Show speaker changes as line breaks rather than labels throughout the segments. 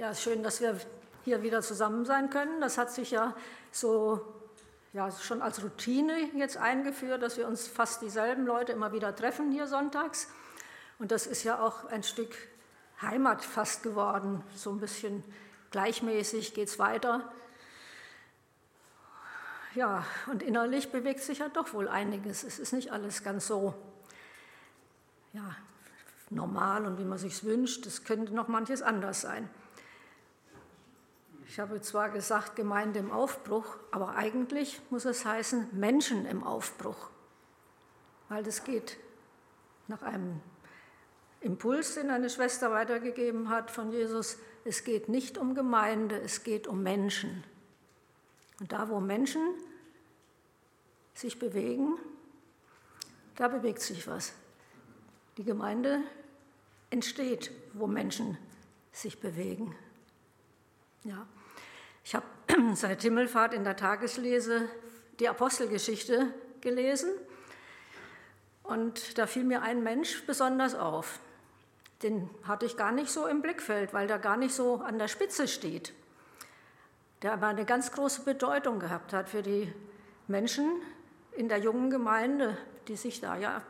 Ja, schön, dass wir hier wieder zusammen sein können. Das hat sich ja so ja, schon als Routine jetzt eingeführt, dass wir uns fast dieselben Leute immer wieder treffen hier sonntags. Und das ist ja auch ein Stück Heimat fast geworden. So ein bisschen gleichmäßig geht es weiter. Ja, und innerlich bewegt sich ja doch wohl einiges. Es ist nicht alles ganz so ja, normal und wie man sich wünscht. Es könnte noch manches anders sein. Ich habe zwar gesagt Gemeinde im Aufbruch, aber eigentlich muss es heißen Menschen im Aufbruch, weil das geht nach einem Impuls, den eine Schwester weitergegeben hat von Jesus. Es geht nicht um Gemeinde, es geht um Menschen. Und da, wo Menschen sich bewegen, da bewegt sich was. Die Gemeinde entsteht, wo Menschen sich bewegen. Ja. Ich habe seit Himmelfahrt in der Tageslese die Apostelgeschichte gelesen und da fiel mir ein Mensch besonders auf. Den hatte ich gar nicht so im Blickfeld, weil der gar nicht so an der Spitze steht. Der aber eine ganz große Bedeutung gehabt hat für die Menschen in der jungen Gemeinde, die sich da ja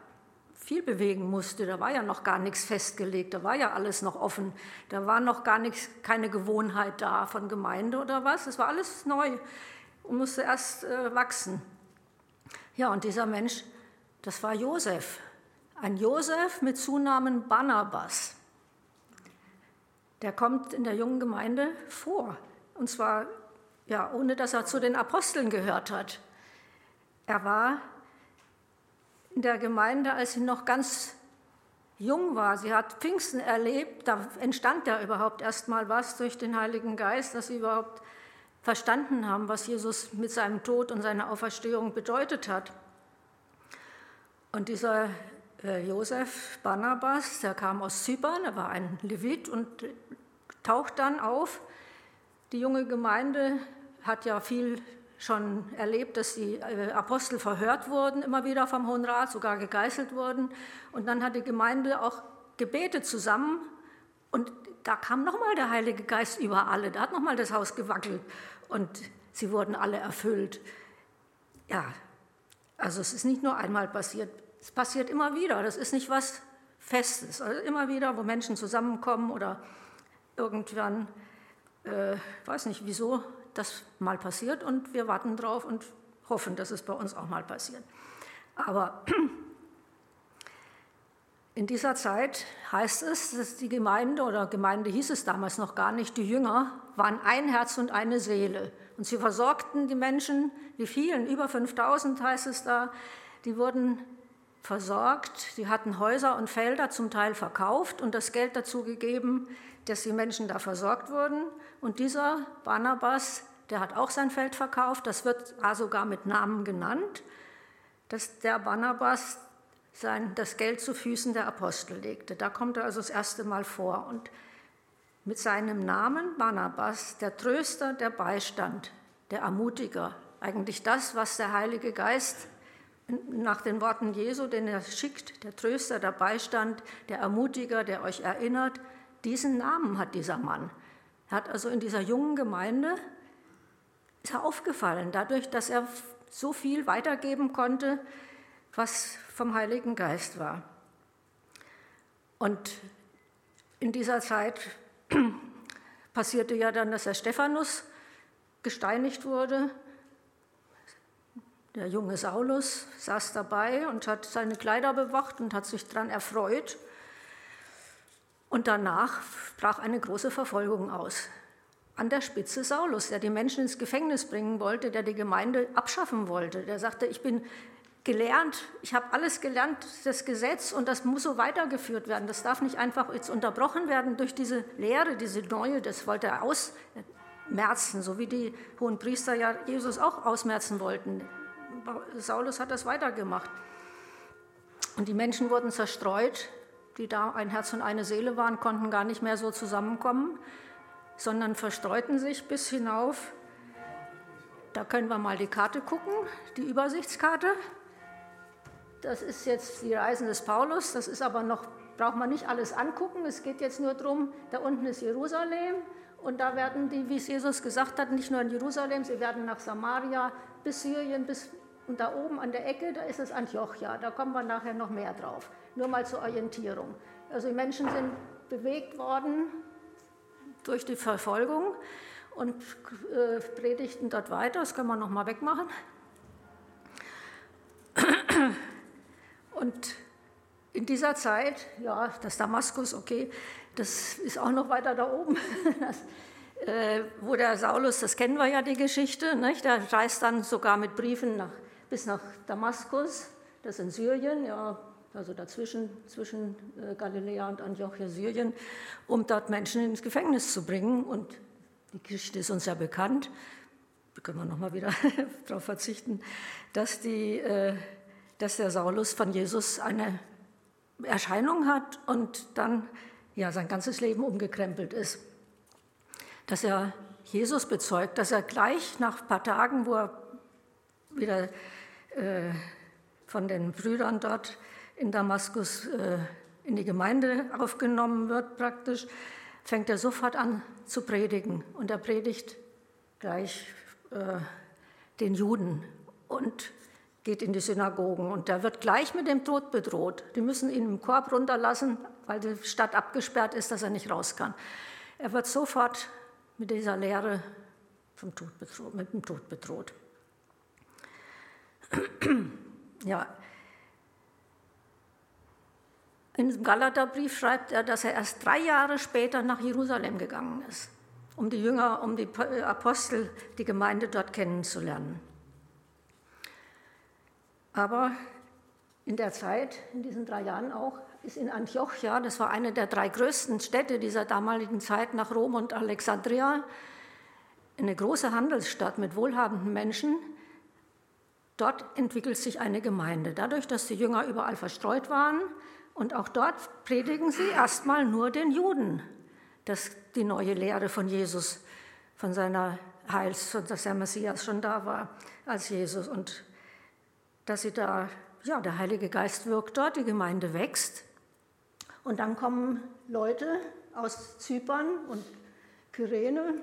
viel bewegen musste. Da war ja noch gar nichts festgelegt, da war ja alles noch offen. Da war noch gar nichts, keine Gewohnheit da von Gemeinde oder was. Es war alles neu und musste erst äh, wachsen. Ja, und dieser Mensch, das war Josef. Ein Josef mit Zunamen Barnabas. Der kommt in der jungen Gemeinde vor. Und zwar, ja, ohne dass er zu den Aposteln gehört hat. Er war in der Gemeinde, als sie noch ganz jung war. Sie hat Pfingsten erlebt, da entstand ja überhaupt erst mal was durch den Heiligen Geist, dass sie überhaupt verstanden haben, was Jesus mit seinem Tod und seiner Auferstehung bedeutet hat. Und dieser äh, Josef Barnabas, der kam aus Zypern, er war ein Levit und taucht dann auf. Die junge Gemeinde hat ja viel schon erlebt, dass die äh, Apostel verhört wurden, immer wieder vom Hohen Rat, sogar gegeißelt wurden. Und dann hat die Gemeinde auch gebetet zusammen. Und da kam nochmal der Heilige Geist über alle. Da hat nochmal das Haus gewackelt. Und sie wurden alle erfüllt. Ja, also es ist nicht nur einmal passiert. Es passiert immer wieder. Das ist nicht was Festes. Also immer wieder, wo Menschen zusammenkommen oder irgendwann, äh, weiß nicht wieso, das mal passiert und wir warten drauf und hoffen, dass es bei uns auch mal passiert. Aber in dieser Zeit heißt es, dass die Gemeinde oder Gemeinde hieß es damals noch gar nicht, die Jünger waren ein Herz und eine Seele. Und sie versorgten die Menschen, die vielen, über 5000 heißt es da, die wurden versorgt, die hatten Häuser und Felder zum Teil verkauft und das Geld dazu gegeben, dass die Menschen da versorgt wurden. Und dieser Barnabas, der hat auch sein Feld verkauft, das wird sogar mit Namen genannt, dass der Barnabas sein, das Geld zu Füßen der Apostel legte. Da kommt er also das erste Mal vor. Und mit seinem Namen Barnabas, der Tröster, der Beistand, der Ermutiger, eigentlich das, was der Heilige Geist nach den Worten Jesu, den er schickt, der Tröster, der Beistand, der Ermutiger, der euch erinnert, diesen Namen hat dieser Mann. Er hat also in dieser jungen Gemeinde, ist er aufgefallen, dadurch, dass er so viel weitergeben konnte, was vom Heiligen Geist war. Und in dieser Zeit passierte ja dann, dass der Stephanus gesteinigt wurde. Der junge Saulus saß dabei und hat seine Kleider bewacht und hat sich daran erfreut. Und danach brach eine große Verfolgung aus. An der Spitze Saulus, der die Menschen ins Gefängnis bringen wollte, der die Gemeinde abschaffen wollte. Der sagte, ich bin gelernt, ich habe alles gelernt, das Gesetz, und das muss so weitergeführt werden. Das darf nicht einfach jetzt unterbrochen werden durch diese Lehre, diese neue, das wollte er ausmerzen, so wie die hohen Priester ja Jesus auch ausmerzen wollten. Saulus hat das weitergemacht. Und die Menschen wurden zerstreut, die da ein Herz und eine Seele waren, konnten gar nicht mehr so zusammenkommen, sondern verstreuten sich bis hinauf. Da können wir mal die Karte gucken, die Übersichtskarte. Das ist jetzt die Reisen des Paulus, das ist aber noch braucht man nicht alles angucken. Es geht jetzt nur darum, da unten ist Jerusalem und da werden die, wie es Jesus gesagt hat, nicht nur in Jerusalem, sie werden nach Samaria bis Syrien, bis und da oben an der Ecke, da ist es Antiochia. Da kommen wir nachher noch mehr drauf. Nur mal zur Orientierung. Also die Menschen sind bewegt worden durch die Verfolgung und äh, predigten dort weiter. Das können wir noch mal wegmachen. Und in dieser Zeit, ja, das Damaskus, okay, das ist auch noch weiter da oben, das, äh, wo der Saulus, das kennen wir ja die Geschichte, nicht? der reist dann sogar mit Briefen nach, bis nach Damaskus, das in Syrien, ja, also dazwischen, zwischen äh, Galiläa und Antiochia, Syrien, um dort Menschen ins Gefängnis zu bringen. Und die Geschichte ist uns ja bekannt, da können wir nochmal wieder darauf verzichten, dass, die, äh, dass der Saulus von Jesus eine Erscheinung hat und dann ja, sein ganzes Leben umgekrempelt ist. Dass er Jesus bezeugt, dass er gleich nach ein paar Tagen, wo er wieder von den Brüdern dort in Damaskus äh, in die Gemeinde aufgenommen wird, praktisch, fängt er sofort an zu predigen. Und er predigt gleich äh, den Juden und geht in die Synagogen. Und der wird gleich mit dem Tod bedroht. Die müssen ihn im Korb runterlassen, weil die Stadt abgesperrt ist, dass er nicht raus kann. Er wird sofort mit dieser Lehre vom Tod bedroht, mit dem Tod bedroht. ja. In dem Galaterbrief schreibt er, dass er erst drei Jahre später nach Jerusalem gegangen ist, um die Jünger, um die Apostel, die Gemeinde dort kennenzulernen. Aber in der Zeit, in diesen drei Jahren auch, ist in Antiochia, das war eine der drei größten Städte dieser damaligen Zeit nach Rom und Alexandria, eine große Handelsstadt mit wohlhabenden Menschen. Dort entwickelt sich eine Gemeinde. Dadurch, dass die Jünger überall verstreut waren und auch dort predigen sie erstmal nur den Juden, dass die neue Lehre von Jesus, von seiner Heils, dass der Messias schon da war als Jesus und dass sie da, ja, der Heilige Geist wirkt dort, die Gemeinde wächst. Und dann kommen Leute aus Zypern und Kyrene,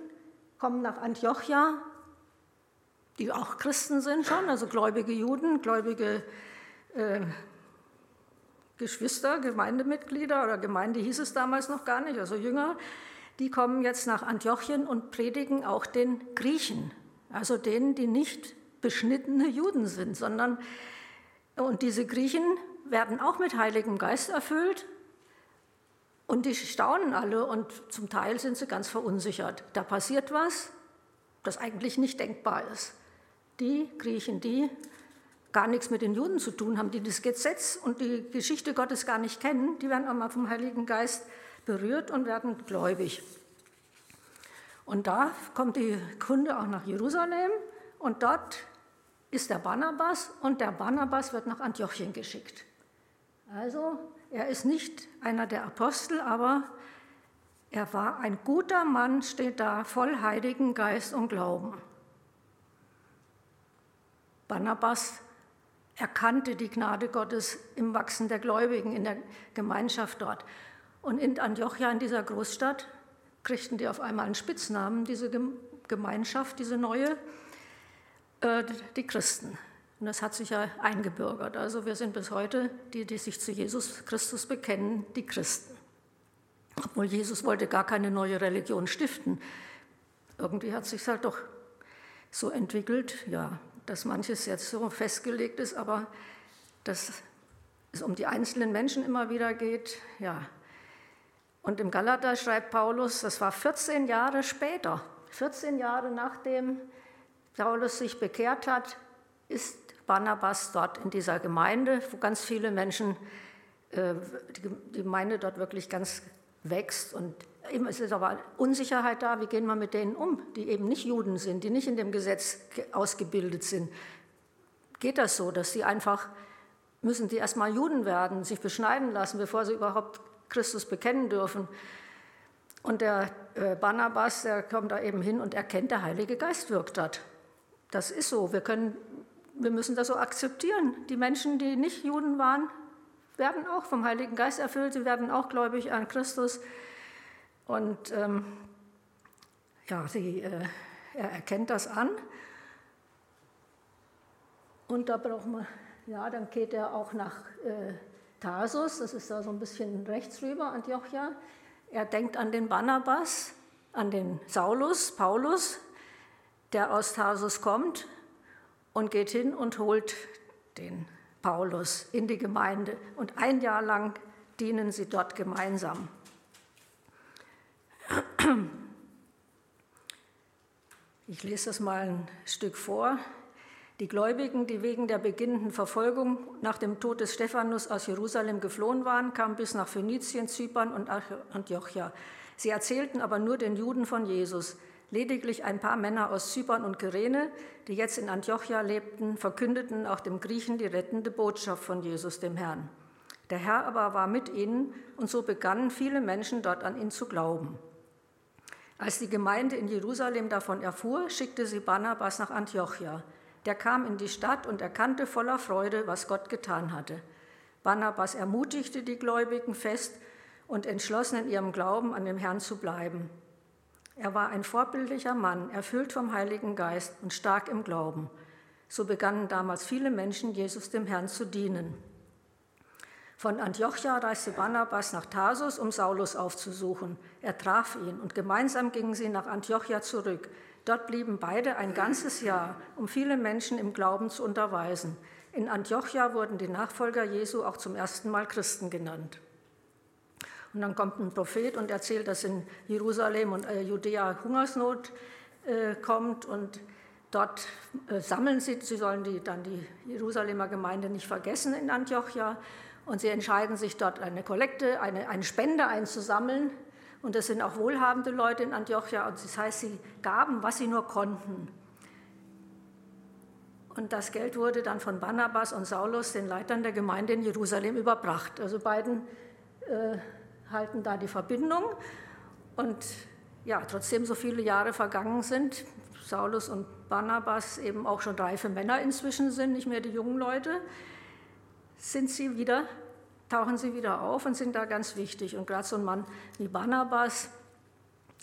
kommen nach Antiochia, die auch Christen sind schon, also gläubige Juden, gläubige äh, Geschwister, Gemeindemitglieder oder Gemeinde hieß es damals noch gar nicht, also Jünger, die kommen jetzt nach Antiochien und predigen auch den Griechen, also denen, die nicht beschnittene Juden sind, sondern und diese Griechen werden auch mit Heiligem Geist erfüllt und die staunen alle und zum Teil sind sie ganz verunsichert. Da passiert was, das eigentlich nicht denkbar ist. Die Griechen, die gar nichts mit den Juden zu tun haben, die das Gesetz und die Geschichte Gottes gar nicht kennen, die werden einmal vom Heiligen Geist berührt und werden gläubig. Und da kommt die Kunde auch nach Jerusalem und dort ist der Barnabas und der Barnabas wird nach Antiochien geschickt. Also er ist nicht einer der Apostel, aber er war ein guter Mann, steht da, voll Heiligen Geist und Glauben. Barnabas erkannte die Gnade Gottes im Wachsen der Gläubigen in der Gemeinschaft dort. Und in Antiochia, in dieser Großstadt, kriegten die auf einmal einen Spitznamen, diese Gemeinschaft, diese neue. Äh, die Christen. Und das hat sich ja eingebürgert. Also wir sind bis heute, die, die sich zu Jesus Christus bekennen, die Christen. Obwohl Jesus wollte gar keine neue Religion stiften. Irgendwie hat sich halt doch so entwickelt, ja, dass manches jetzt so festgelegt ist, aber dass es um die einzelnen Menschen immer wieder geht, ja. Und im Galater schreibt Paulus, das war 14 Jahre später, 14 Jahre nachdem Paulus sich bekehrt hat, ist Barnabas dort in dieser Gemeinde, wo ganz viele Menschen, äh, die Gemeinde dort wirklich ganz wächst. Und eben ist aber Unsicherheit da, wie gehen wir mit denen um, die eben nicht Juden sind, die nicht in dem Gesetz ausgebildet sind. Geht das so, dass sie einfach, müssen die erstmal Juden werden, sich beschneiden lassen, bevor sie überhaupt Christus bekennen dürfen? Und der äh, Barnabas, der kommt da eben hin und erkennt, der Heilige Geist wirkt dort. Das ist so. Wir, können, wir müssen das so akzeptieren. Die Menschen, die nicht Juden waren, werden auch vom Heiligen Geist erfüllt, sie werden auch gläubig an Christus. Und ähm, ja, sie, äh, er erkennt das an. Und da braucht man, ja, dann geht er auch nach äh, Tarsus, das ist da so ein bisschen rechts rüber, Antiochia. Er denkt an den Barnabas, an den Saulus, Paulus, der aus Tarsus kommt und geht hin und holt den Paulus in die Gemeinde. Und ein Jahr lang dienen sie dort gemeinsam. Ich lese das mal ein Stück vor. Die Gläubigen, die wegen der beginnenden Verfolgung nach dem Tod des Stephanus aus Jerusalem geflohen waren, kamen bis nach Phönizien, Zypern und Antiochia. Sie erzählten aber nur den Juden von Jesus. Lediglich ein paar Männer aus Zypern und Kyrene, die jetzt in Antiochia lebten, verkündeten auch dem Griechen die rettende Botschaft von Jesus, dem Herrn. Der Herr aber war mit ihnen und so begannen viele Menschen dort an ihn zu glauben. Als die Gemeinde in Jerusalem davon erfuhr, schickte sie Barnabas nach Antiochia der kam in die Stadt und erkannte voller Freude, was Gott getan hatte. Barnabas ermutigte die Gläubigen fest und entschlossen in ihrem Glauben an dem Herrn zu bleiben. Er war ein vorbildlicher Mann, erfüllt vom Heiligen Geist und stark im Glauben. So begannen damals viele Menschen, Jesus dem Herrn zu dienen. Von Antiochia reiste Barnabas nach Tarsus, um Saulus aufzusuchen. Er traf ihn und gemeinsam gingen sie nach Antiochia zurück. Dort blieben beide ein ganzes Jahr, um viele Menschen im Glauben zu unterweisen. In Antiochia wurden die Nachfolger Jesu auch zum ersten Mal Christen genannt. Und dann kommt ein Prophet und erzählt, dass in Jerusalem und äh, Judäa Hungersnot äh, kommt und dort äh, sammeln sie, sie sollen die, dann die Jerusalemer Gemeinde nicht vergessen in Antiochia und sie entscheiden sich dort eine Kollekte, eine, eine Spende einzusammeln und das sind auch wohlhabende Leute in Antiochia. Und das heißt, sie gaben, was sie nur konnten. Und das Geld wurde dann von Barnabas und Saulus, den Leitern der Gemeinde in Jerusalem, überbracht. Also beiden äh, halten da die Verbindung. Und ja, trotzdem so viele Jahre vergangen sind, Saulus und Barnabas eben auch schon reife Männer inzwischen sind, nicht mehr die jungen Leute, sind sie wieder tauchen sie wieder auf und sind da ganz wichtig. Und gerade so ein Mann wie Barnabas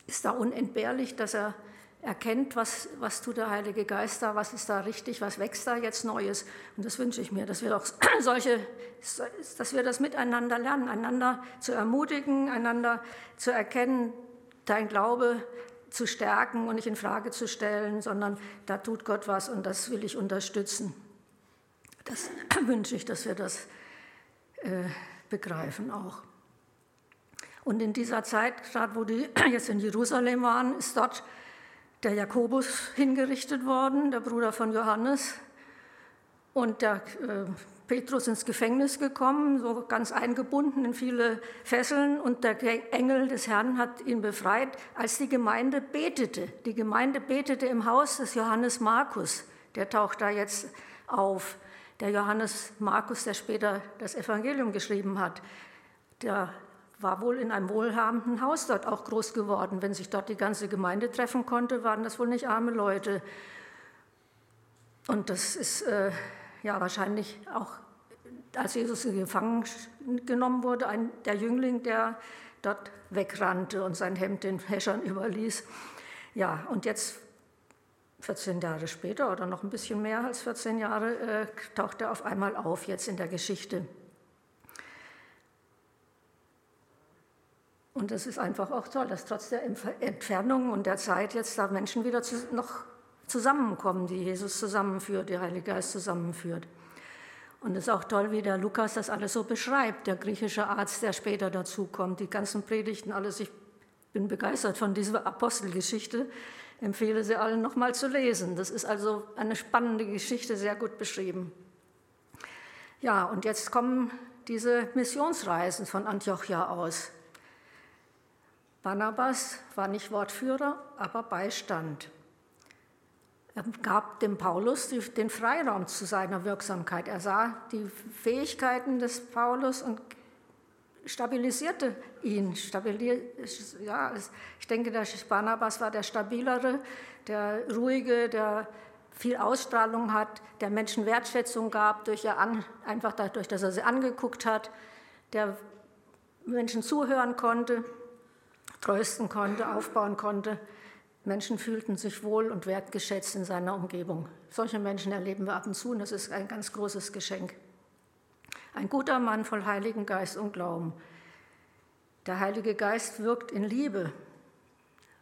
ist da unentbehrlich, dass er erkennt, was, was tut der Heilige Geist da, was ist da richtig, was wächst da jetzt Neues. Und das wünsche ich mir, dass wir auch solche, dass wir das miteinander lernen, einander zu ermutigen, einander zu erkennen, dein Glaube zu stärken und nicht in Frage zu stellen, sondern da tut Gott was und das will ich unterstützen. Das wünsche ich, dass wir das äh, begreifen auch. Und in dieser Zeit, gerade wo die jetzt in Jerusalem waren, ist dort der Jakobus hingerichtet worden, der Bruder von Johannes, und der äh, Petrus ins Gefängnis gekommen, so ganz eingebunden in viele Fesseln, und der Engel des Herrn hat ihn befreit, als die Gemeinde betete. Die Gemeinde betete im Haus des Johannes Markus, der taucht da jetzt auf der Johannes Markus, der später das Evangelium geschrieben hat, der war wohl in einem wohlhabenden Haus dort auch groß geworden. Wenn sich dort die ganze Gemeinde treffen konnte, waren das wohl nicht arme Leute. Und das ist äh, ja wahrscheinlich auch, als Jesus Gefangen genommen wurde, ein, der Jüngling, der dort wegrannte und sein Hemd den Häschern überließ. Ja, und jetzt 14 Jahre später oder noch ein bisschen mehr als 14 Jahre äh, taucht er auf einmal auf jetzt in der Geschichte. Und es ist einfach auch toll, dass trotz der Entfernung und der Zeit jetzt da Menschen wieder zu, noch zusammenkommen, die Jesus zusammenführt, der Heilige Geist zusammenführt. Und es ist auch toll, wie der Lukas das alles so beschreibt, der griechische Arzt, der später dazukommt, die ganzen Predigten, alles. Ich bin begeistert von dieser Apostelgeschichte, empfehle sie allen nochmal zu lesen. Das ist also eine spannende Geschichte, sehr gut beschrieben. Ja, und jetzt kommen diese Missionsreisen von Antiochia aus. Barnabas war nicht Wortführer, aber Beistand. Er gab dem Paulus den Freiraum zu seiner Wirksamkeit. Er sah die Fähigkeiten des Paulus und stabilisierte ihn. Stabilier, ja, ich denke, der Barnabas war der stabilere, der ruhige, der viel Ausstrahlung hat, der Menschen Wertschätzung gab, durch ihr an, einfach dadurch, dass er sie angeguckt hat, der Menschen zuhören konnte, trösten konnte, aufbauen konnte. Menschen fühlten sich wohl und wertgeschätzt in seiner Umgebung. Solche Menschen erleben wir ab und zu und das ist ein ganz großes Geschenk. Ein guter Mann voll Heiligen Geist und Glauben. Der Heilige Geist wirkt in Liebe.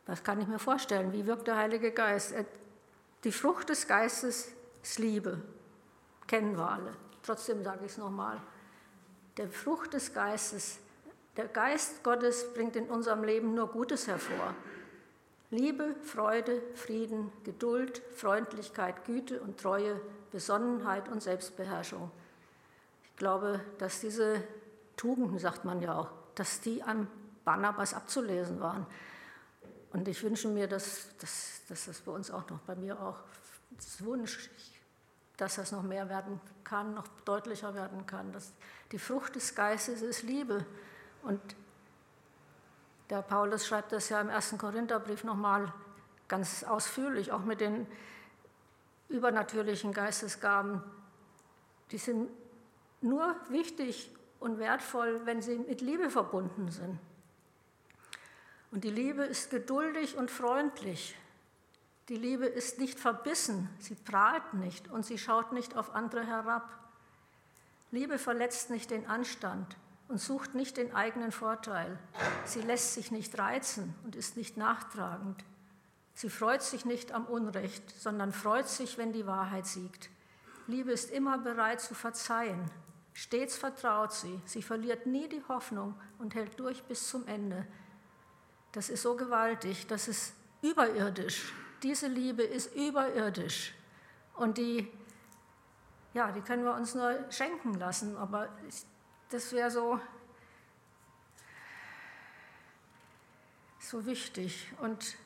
Was kann ich mir vorstellen? Wie wirkt der Heilige Geist? Die Frucht des Geistes ist Liebe. Kennen wir alle. Trotzdem sage ich es nochmal. Der Frucht des Geistes, der Geist Gottes bringt in unserem Leben nur Gutes hervor. Liebe, Freude, Frieden, Geduld, Freundlichkeit, Güte und Treue, Besonnenheit und Selbstbeherrschung. Ich glaube, dass diese Tugenden, sagt man ja auch, dass die am Barnabas abzulesen waren. Und ich wünsche mir, dass, dass, dass das bei uns auch noch, bei mir auch, das Wunsch, dass das noch mehr werden kann, noch deutlicher werden kann. Dass die Frucht des Geistes ist Liebe. Und der Paulus schreibt das ja im ersten Korintherbrief nochmal ganz ausführlich, auch mit den übernatürlichen Geistesgaben. Die sind nur wichtig und wertvoll, wenn sie mit Liebe verbunden sind. Und die Liebe ist geduldig und freundlich. Die Liebe ist nicht verbissen, sie prahlt nicht und sie schaut nicht auf andere herab. Liebe verletzt nicht den Anstand und sucht nicht den eigenen Vorteil. Sie lässt sich nicht reizen und ist nicht nachtragend. Sie freut sich nicht am Unrecht, sondern freut sich, wenn die Wahrheit siegt. Liebe ist immer bereit zu verzeihen. Stets vertraut sie. Sie verliert nie die Hoffnung und hält durch bis zum Ende. Das ist so gewaltig, das ist überirdisch. Diese Liebe ist überirdisch. Und die, ja, die können wir uns nur schenken lassen, aber das wäre so, so wichtig. Und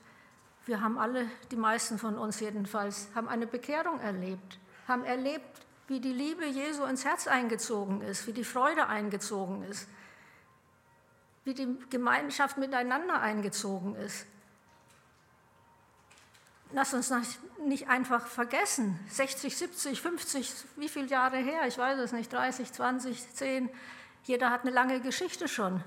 wir haben alle, die meisten von uns jedenfalls, haben eine Bekehrung erlebt, haben erlebt, wie die Liebe Jesu ins Herz eingezogen ist, wie die Freude eingezogen ist, wie die Gemeinschaft miteinander eingezogen ist. Lass uns nicht einfach vergessen, 60, 70, 50, wie viele Jahre her, ich weiß es nicht, 30, 20, 10, jeder hat eine lange Geschichte schon.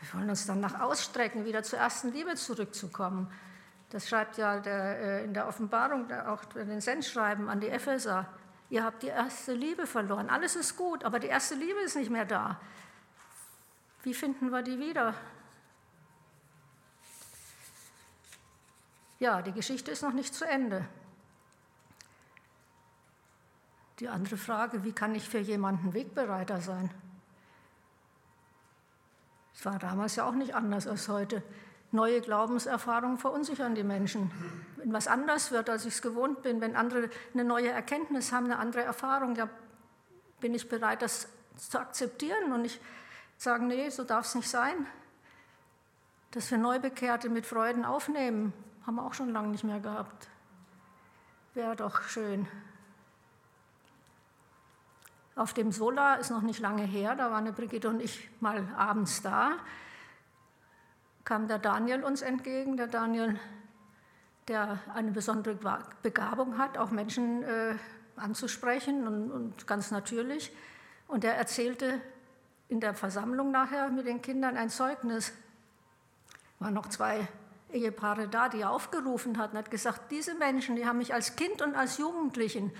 Wir wollen uns danach ausstrecken, wieder zur ersten Liebe zurückzukommen. Das schreibt ja der, äh, in der Offenbarung, auch in den Sendschreiben an die Epheser. Ihr habt die erste Liebe verloren. Alles ist gut, aber die erste Liebe ist nicht mehr da. Wie finden wir die wieder? Ja, die Geschichte ist noch nicht zu Ende. Die andere Frage, wie kann ich für jemanden Wegbereiter sein? Es war damals ja auch nicht anders als heute. Neue Glaubenserfahrungen verunsichern die Menschen. Wenn was anders wird, als ich es gewohnt bin, wenn andere eine neue Erkenntnis haben, eine andere Erfahrung, ja, bin ich bereit, das zu akzeptieren und nicht sagen, nee, so darf es nicht sein. Dass wir Neubekehrte mit Freuden aufnehmen, haben wir auch schon lange nicht mehr gehabt. Wäre doch schön. Auf dem Solar ist noch nicht lange her, da waren Brigitte und ich mal abends da, kam der Daniel uns entgegen. Der Daniel, der eine besondere Begabung hat, auch Menschen äh, anzusprechen und, und ganz natürlich. Und er erzählte in der Versammlung nachher mit den Kindern ein Zeugnis. Es waren noch zwei Ehepaare da, die er aufgerufen hat und hat gesagt, diese Menschen, die haben mich als Kind und als Jugendlichen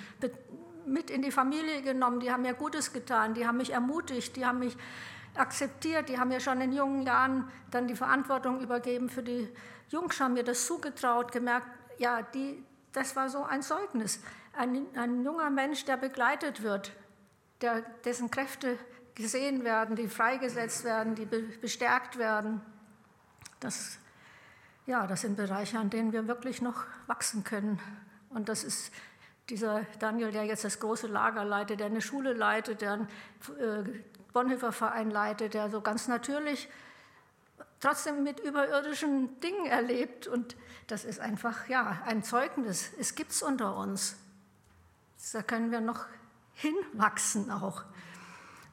mit in die Familie genommen, die haben mir Gutes getan, die haben mich ermutigt, die haben mich akzeptiert, die haben mir schon in jungen Jahren dann die Verantwortung übergeben für die Jungs, haben mir das zugetraut, gemerkt, ja, die, das war so ein Zeugnis. Ein, ein junger Mensch, der begleitet wird, der, dessen Kräfte gesehen werden, die freigesetzt werden, die bestärkt werden. Das, ja, das sind Bereiche, an denen wir wirklich noch wachsen können. Und das ist dieser Daniel, der jetzt das große Lager leitet, der eine Schule leitet, der einen äh, Bonhoeffer Verein leitet, der so ganz natürlich trotzdem mit überirdischen Dingen erlebt. Und das ist einfach ja, ein Zeugnis. Es gibt es unter uns. Da können wir noch hinwachsen auch.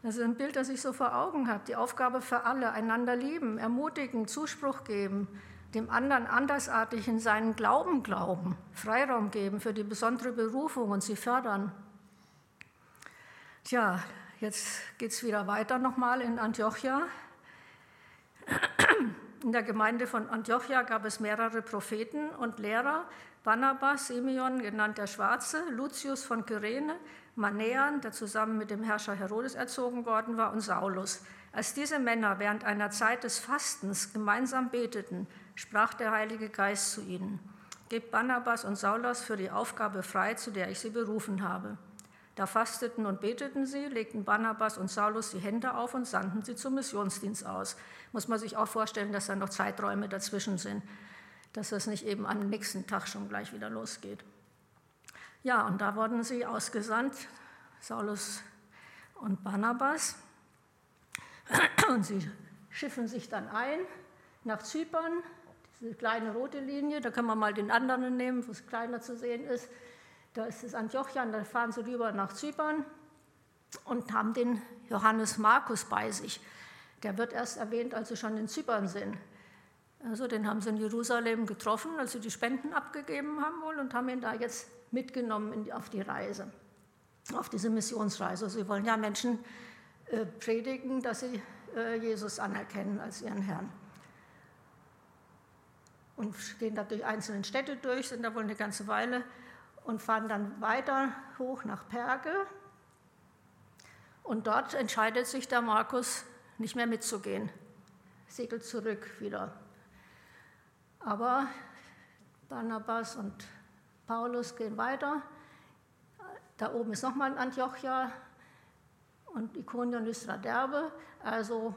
Das ist ein Bild, das ich so vor Augen habe. Die Aufgabe für alle, einander lieben, ermutigen, Zuspruch geben, dem anderen andersartig in seinen Glauben glauben, Freiraum geben für die besondere Berufung und sie fördern. Tja, jetzt geht es wieder weiter nochmal in Antiochia. In der Gemeinde von Antiochia gab es mehrere Propheten und Lehrer, Barnabas, Simeon, genannt der Schwarze, Lucius von Kyrene, Manean, der zusammen mit dem Herrscher Herodes erzogen worden war, und Saulus. Als diese Männer während einer Zeit des Fastens gemeinsam beteten, sprach der Heilige Geist zu ihnen, Gebt Barnabas und Saulus für die Aufgabe frei, zu der ich sie berufen habe. Da fasteten und beteten sie, legten Barnabas und Saulus die Hände auf und sandten sie zum Missionsdienst aus. Muss man sich auch vorstellen, dass da noch Zeiträume dazwischen sind, dass das nicht eben am nächsten Tag schon gleich wieder losgeht. Ja, und da wurden sie ausgesandt, Saulus und Barnabas. Und sie schiffen sich dann ein nach Zypern, diese kleine rote Linie, da kann man mal den anderen nehmen, wo es kleiner zu sehen ist. Da ist es Antiochian, da fahren sie rüber nach Zypern und haben den Johannes Markus bei sich. Der wird erst erwähnt, als sie schon in Zypern sind. Also den haben sie in Jerusalem getroffen, als sie die Spenden abgegeben haben wohl und haben ihn da jetzt mitgenommen auf die Reise, auf diese Missionsreise. Sie wollen ja Menschen äh, predigen, dass sie äh, Jesus anerkennen als ihren Herrn und gehen da durch einzelne Städte durch, sind da wohl eine ganze Weile und fahren dann weiter hoch nach Perge. Und dort entscheidet sich der Markus, nicht mehr mitzugehen, segelt zurück wieder. Aber Barnabas und Paulus gehen weiter. Da oben ist nochmal ein Antiochia und Ikonia und Lystra Derbe. Also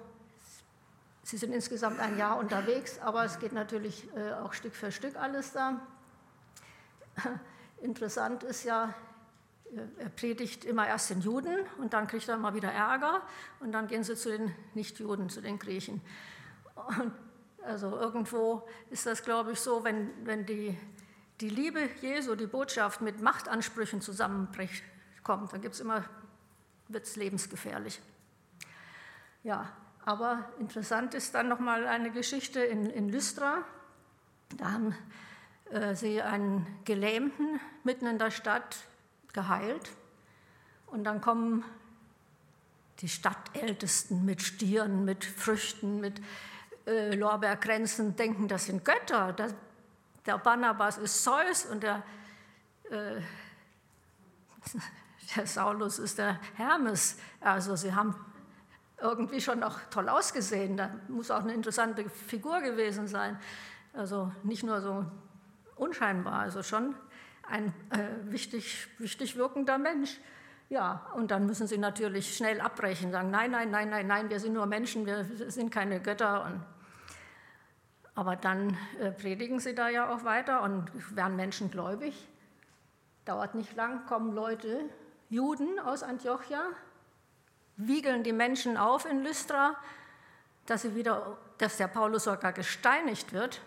Sie sind insgesamt ein Jahr unterwegs, aber es geht natürlich äh, auch Stück für Stück alles da. Interessant ist ja, er predigt immer erst den Juden und dann kriegt er mal wieder Ärger und dann gehen sie zu den Nichtjuden, zu den Griechen. Und also irgendwo ist das, glaube ich, so, wenn, wenn die, die Liebe Jesu, die Botschaft mit Machtansprüchen zusammenbricht, kommt, dann gibt es immer, wird es lebensgefährlich. Ja, aber interessant ist dann nochmal eine Geschichte in, in Lystra. Da haben sie einen Gelähmten mitten in der Stadt geheilt. Und dann kommen die Stadtältesten mit Stieren, mit Früchten, mit äh, Lorbeerkränzen, denken, das sind Götter. Das, der Barnabas ist Zeus und der, äh, der Saulus ist der Hermes. Also sie haben irgendwie schon noch toll ausgesehen. Da muss auch eine interessante Figur gewesen sein. Also nicht nur so unscheinbar, also schon ein äh, wichtig, wichtig wirkender Mensch. Ja, und dann müssen sie natürlich schnell abbrechen, sagen, nein, nein, nein, nein, nein, wir sind nur Menschen, wir sind keine Götter. Und aber dann äh, predigen sie da ja auch weiter und werden Menschen gläubig. Dauert nicht lang, kommen Leute, Juden aus Antiochia, wiegeln die Menschen auf in Lystra, dass, sie wieder, dass der Paulus sogar gesteinigt wird.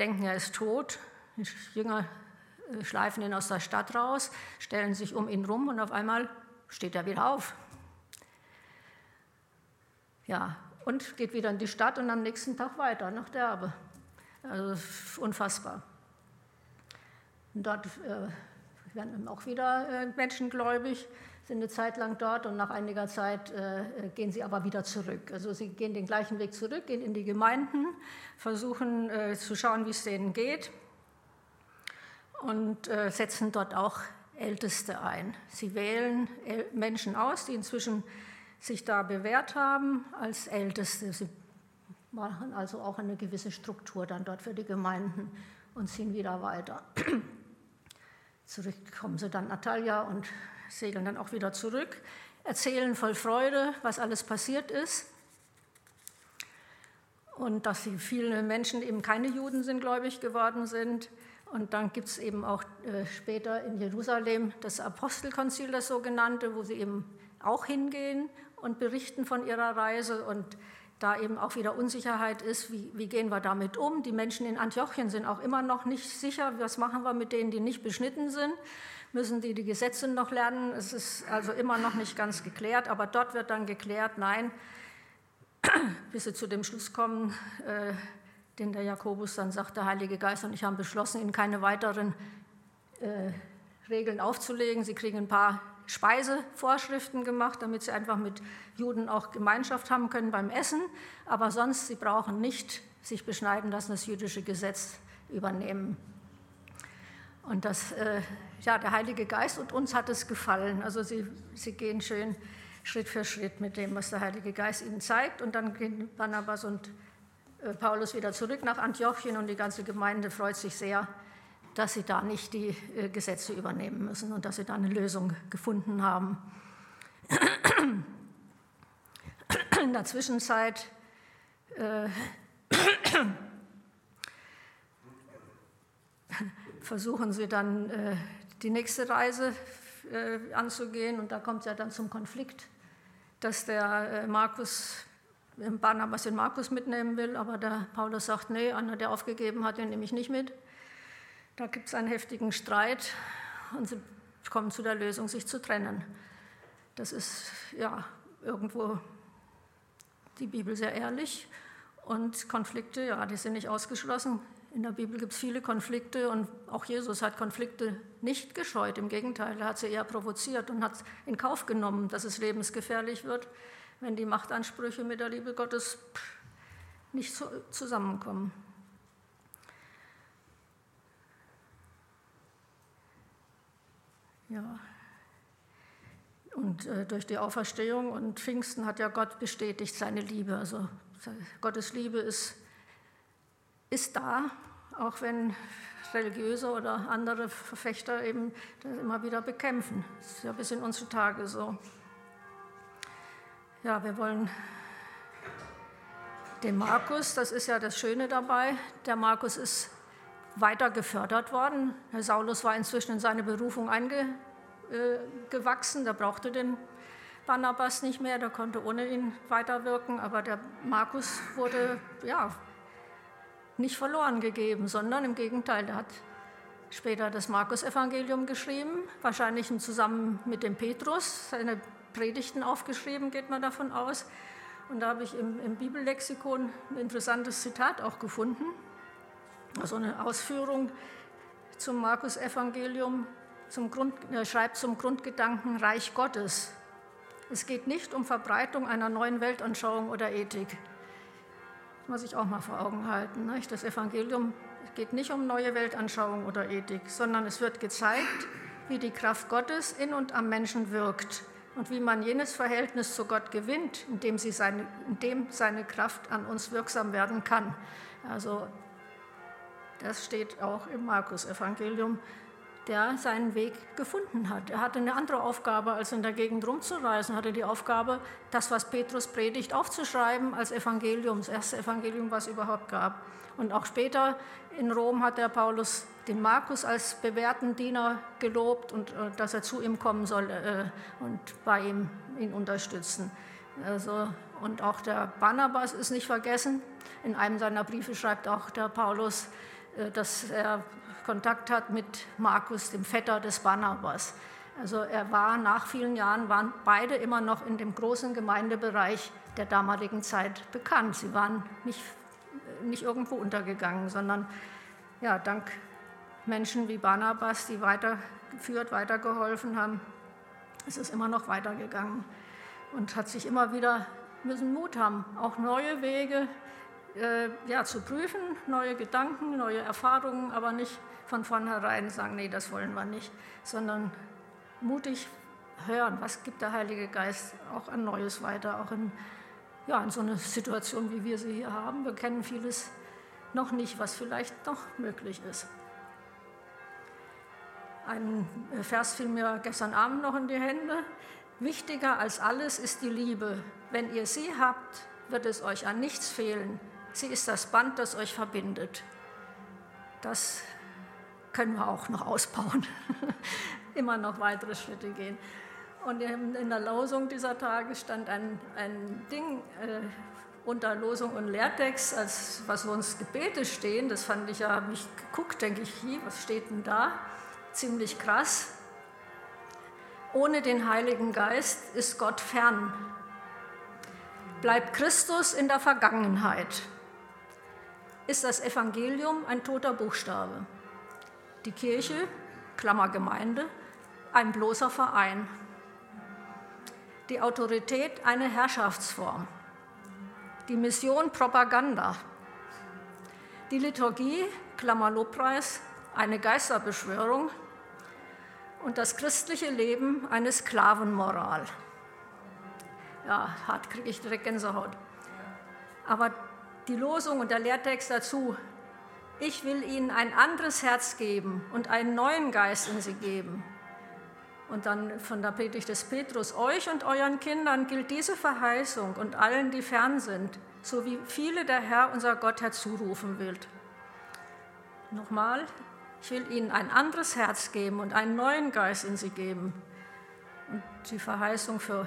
Denken, er ist tot. Die Jünger äh, schleifen ihn aus der Stadt raus, stellen sich um ihn rum und auf einmal steht er wieder auf. Ja, und geht wieder in die Stadt und am nächsten Tag weiter nach Derbe. Also unfassbar. Und dort äh, werden auch wieder äh, Menschen gläubig sind eine Zeit lang dort und nach einiger Zeit äh, gehen sie aber wieder zurück. Also sie gehen den gleichen Weg zurück, gehen in die Gemeinden, versuchen äh, zu schauen, wie es denen geht und äh, setzen dort auch Älteste ein. Sie wählen Menschen aus, die inzwischen sich da bewährt haben als Älteste. Sie machen also auch eine gewisse Struktur dann dort für die Gemeinden und ziehen wieder weiter. Zurück kommen sie dann Natalia und segeln dann auch wieder zurück, erzählen voll Freude, was alles passiert ist. Und dass sie viele Menschen eben keine Juden sind, gläubig geworden sind. Und dann gibt es eben auch äh, später in Jerusalem das Apostelkonzil, das sogenannte, wo sie eben auch hingehen und berichten von ihrer Reise und da eben auch wieder Unsicherheit ist, wie, wie, gehen wir damit um. Die Menschen in Antiochien sind auch immer noch nicht sicher, was machen wir mit denen, die nicht beschnitten sind müssen die die Gesetze noch lernen. Es ist also immer noch nicht ganz geklärt, aber dort wird dann geklärt, nein, bis sie zu dem Schluss kommen, äh, den der Jakobus dann sagt, der Heilige Geist und ich haben beschlossen, ihnen keine weiteren äh, Regeln aufzulegen. Sie kriegen ein paar Speisevorschriften gemacht, damit sie einfach mit Juden auch Gemeinschaft haben können beim Essen. Aber sonst, sie brauchen nicht sich beschneiden lassen, das jüdische Gesetz übernehmen. Und das, äh, ja, der Heilige Geist und uns hat es gefallen. Also sie, sie gehen schön Schritt für Schritt mit dem, was der Heilige Geist ihnen zeigt. Und dann gehen Barnabas und äh, Paulus wieder zurück nach Antiochien und die ganze Gemeinde freut sich sehr, dass sie da nicht die äh, Gesetze übernehmen müssen und dass sie da eine Lösung gefunden haben. In der Zwischenzeit äh, versuchen sie dann äh, die nächste Reise äh, anzugehen und da kommt es ja dann zum Konflikt, dass der äh, Markus Barnabas den Markus mitnehmen will, aber der Paulus sagt, nee, einer, der aufgegeben hat, den nehme ich nicht mit. Da gibt es einen heftigen Streit und sie kommen zu der Lösung, sich zu trennen. Das ist ja irgendwo die Bibel sehr ehrlich und Konflikte, ja, die sind nicht ausgeschlossen. In der Bibel gibt es viele Konflikte und auch Jesus hat Konflikte nicht gescheut. Im Gegenteil, er hat sie eher provoziert und hat in Kauf genommen, dass es lebensgefährlich wird, wenn die Machtansprüche mit der Liebe Gottes nicht zusammenkommen. Ja. Und äh, durch die Auferstehung und Pfingsten hat ja Gott bestätigt seine Liebe. Also Gottes Liebe ist, ist da, auch wenn religiöse oder andere Verfechter eben das immer wieder bekämpfen. Das ist ja bis in unsere Tage so. Ja, wir wollen den Markus, das ist ja das Schöne dabei, der Markus ist weiter gefördert worden. Herr Saulus war inzwischen in seine Berufung eingewachsen, der brauchte den Barnabas nicht mehr, der konnte ohne ihn weiterwirken, aber der Markus wurde ja, nicht verloren gegeben, sondern im Gegenteil, der hat später das Markus-Evangelium geschrieben, wahrscheinlich zusammen mit dem Petrus, seine Predigten aufgeschrieben, geht man davon aus. Und da habe ich im, im Bibellexikon ein interessantes Zitat auch gefunden also eine Ausführung zum Markus-Evangelium, zum Grund, er schreibt zum Grundgedanken Reich Gottes. Es geht nicht um Verbreitung einer neuen Weltanschauung oder Ethik. Das muss ich auch mal vor Augen halten. Nicht? Das Evangelium geht nicht um neue Weltanschauung oder Ethik, sondern es wird gezeigt, wie die Kraft Gottes in und am Menschen wirkt und wie man jenes Verhältnis zu Gott gewinnt, indem, sie seine, indem seine Kraft an uns wirksam werden kann. Also das steht auch im Markus-Evangelium, der seinen Weg gefunden hat. Er hatte eine andere Aufgabe, als in der Gegend rumzureisen. Er hatte die Aufgabe, das, was Petrus predigt, aufzuschreiben als Evangelium, das erste Evangelium, was es überhaupt gab. Und auch später in Rom hat der Paulus den Markus als bewährten Diener gelobt und äh, dass er zu ihm kommen soll äh, und bei ihm ihn unterstützen. Also, und auch der Barnabas ist nicht vergessen. In einem seiner Briefe schreibt auch der Paulus, äh, dass er Kontakt hat mit Markus, dem Vetter des Barnabas. Also er war nach vielen Jahren, waren beide immer noch in dem großen Gemeindebereich der damaligen Zeit bekannt. Sie waren nicht, nicht irgendwo untergegangen, sondern ja, dank Menschen wie Barnabas, die weitergeführt, weitergeholfen haben, ist es immer noch weitergegangen und hat sich immer wieder müssen Mut haben, auch neue Wege ja, zu prüfen, neue Gedanken, neue Erfahrungen, aber nicht von vornherein sagen, nee, das wollen wir nicht, sondern mutig hören, was gibt der Heilige Geist auch an Neues weiter, auch in, ja, in so einer Situation, wie wir sie hier haben. Wir kennen vieles noch nicht, was vielleicht noch möglich ist. Ein Vers fiel mir gestern Abend noch in die Hände. Wichtiger als alles ist die Liebe. Wenn ihr sie habt, wird es euch an nichts fehlen. Sie ist das Band, das euch verbindet. Das können wir auch noch ausbauen, immer noch weitere Schritte gehen. Und in der Losung dieser Tage stand ein, ein Ding äh, unter Losung und Lehrtext, als was uns Gebete stehen. Das fand ich ja, habe ich geguckt, denke ich, hier, was steht denn da? Ziemlich krass. Ohne den Heiligen Geist ist Gott fern. bleibt Christus in der Vergangenheit. Ist das Evangelium ein toter Buchstabe? Die Kirche, Klammer Gemeinde, ein bloßer Verein. Die Autorität eine Herrschaftsform. Die Mission Propaganda. Die Liturgie, Klammer Lobpreis, eine Geisterbeschwörung. Und das christliche Leben eine Sklavenmoral. Ja, hart kriege ich direkt Gänsehaut. Aber die Losung und der Lehrtext dazu, ich will ihnen ein anderes Herz geben und einen neuen Geist in sie geben. Und dann von der Predigt des Petrus, euch und euren Kindern gilt diese Verheißung und allen, die fern sind, so wie viele der Herr, unser Gott, herzurufen will. Nochmal, ich will ihnen ein anderes Herz geben und einen neuen Geist in sie geben. Und die Verheißung für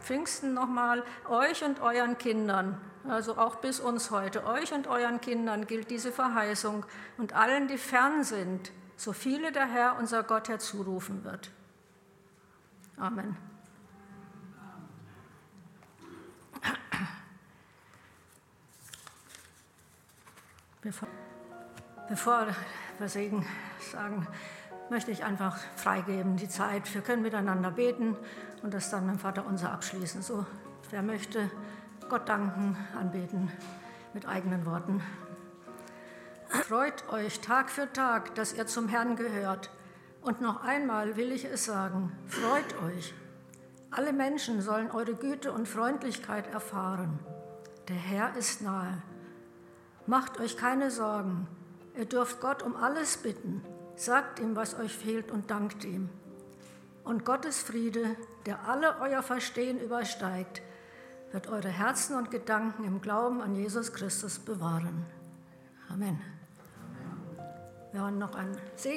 Pfingsten nochmal, euch und euren Kindern, also auch bis uns heute, euch und euren Kindern gilt diese Verheißung und allen, die fern sind, so viele der Herr, unser Gott, herzurufen wird. Amen. Bevor, bevor wir Segen sagen, möchte ich einfach freigeben die Zeit. Wir können miteinander beten und das dann mit dem Vater unser abschließen. So, wer möchte, Gott danken, anbeten mit eigenen Worten. Freut euch Tag für Tag, dass ihr zum Herrn gehört. Und noch einmal will ich es sagen, freut euch. Alle Menschen sollen eure Güte und Freundlichkeit erfahren. Der Herr ist nahe. Macht euch keine Sorgen. Ihr dürft Gott um alles bitten. Sagt ihm, was euch fehlt und dankt ihm. Und Gottes Friede, der alle euer Verstehen übersteigt, wird eure Herzen und Gedanken im Glauben an Jesus Christus bewahren. Amen. Wir haben noch ein Segen.